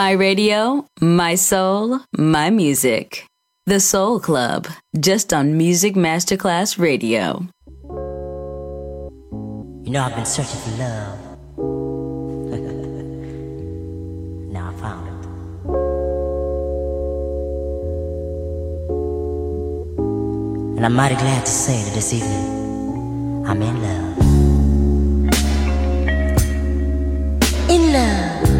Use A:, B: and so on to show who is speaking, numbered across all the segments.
A: My radio, my soul, my music. The Soul Club, just on Music Masterclass Radio.
B: You know, I've been searching for love. now I found it. And I'm mighty glad to say that this evening I'm in love. In love.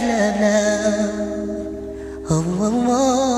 C: love, love, love. Oh, oh, oh.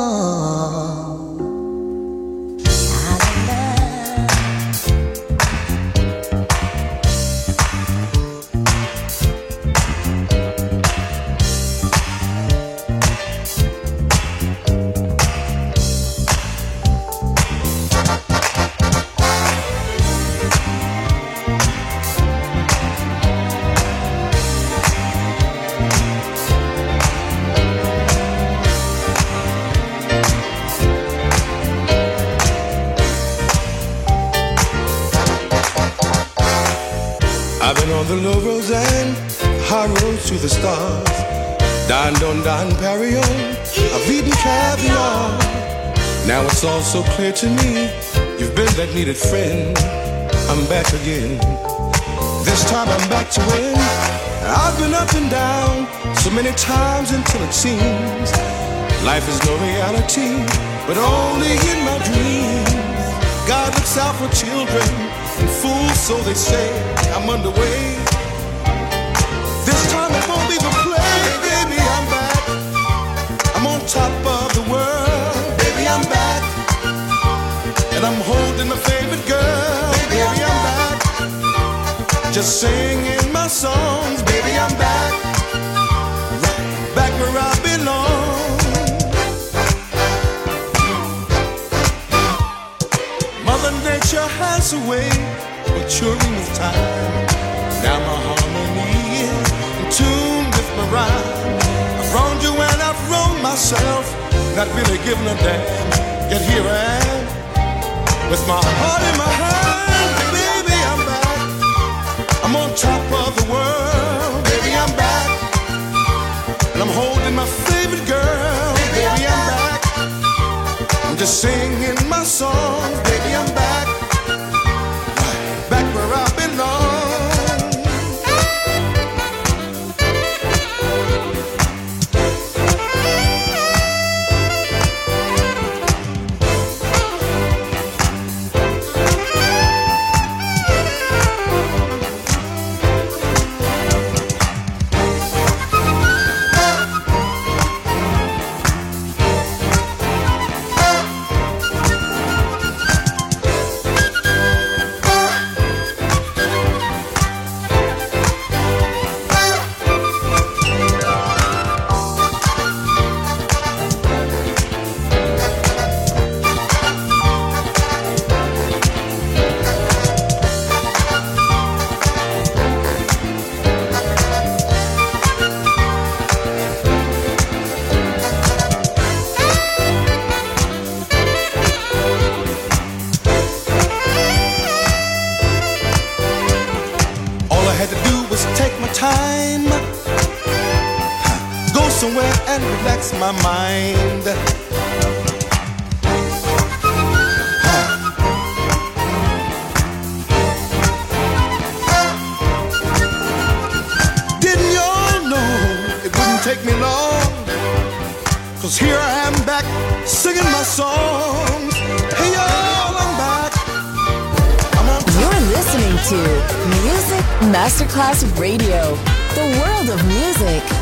C: Clear to me. You've been that needed friend. I'm back again. This time I'm back to win. I've been up and down so many times until it seems life is no reality, but only in my dreams. God looks out for children and fools, so they say. I'm underway. This time it won't be the play, baby. I'm back. I'm on top of the world, baby. I'm back. And I'm holding my favorite girl. Baby, I'm back. Just singing my songs. Of maturing with time. Now my harmony is in tune with my rhyme. I've wronged you and I've wronged myself. Not really giving a damn. Yet here I am with my heart in my hand, baby, I'm back. I'm on top of the world, baby, I'm back. And I'm holding my favorite girl, baby, I'm back. I'm just singing my song. baby, my mind. Didn't y'all know it wouldn't take me long? Cause here I am back singing my songs. Hey y'all, I'm back. I'm
A: You're listening to Music Masterclass Radio, the world of music.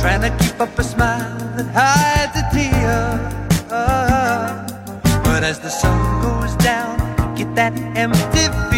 D: trying to keep up a smile that hides a tear. But as the sun goes down, get that empty.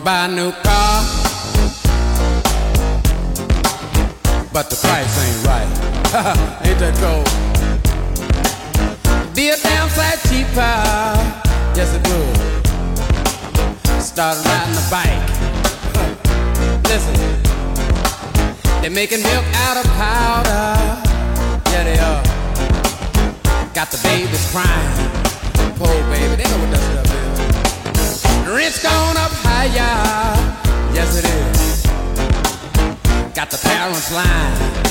E: Wanna buy a new car, but the price ain't right. ain't that cold? Be a damn sight cheaper, yes it would. Start riding a bike. Listen, they're making milk out of powder. Yeah, they are. Got the babies crying. Poor baby, they know what that stuff is. Rent's gone up higher. Yes, it is. Got the parents lying.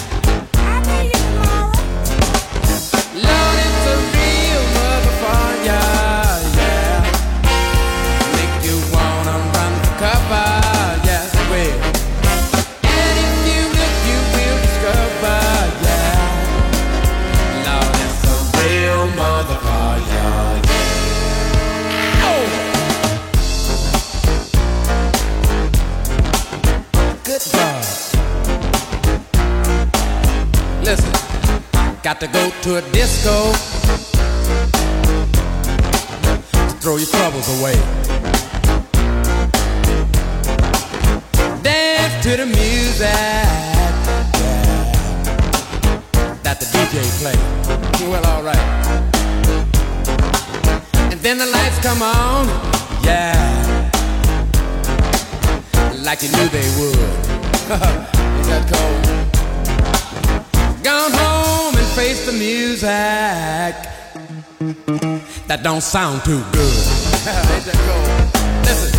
E: Got to go to a disco to throw your troubles away. Dance to the music that the DJ play. Well, alright. And then the lights come on, yeah, like you knew they would. Is that cold? Gone home face the music that don't sound too good. Listen,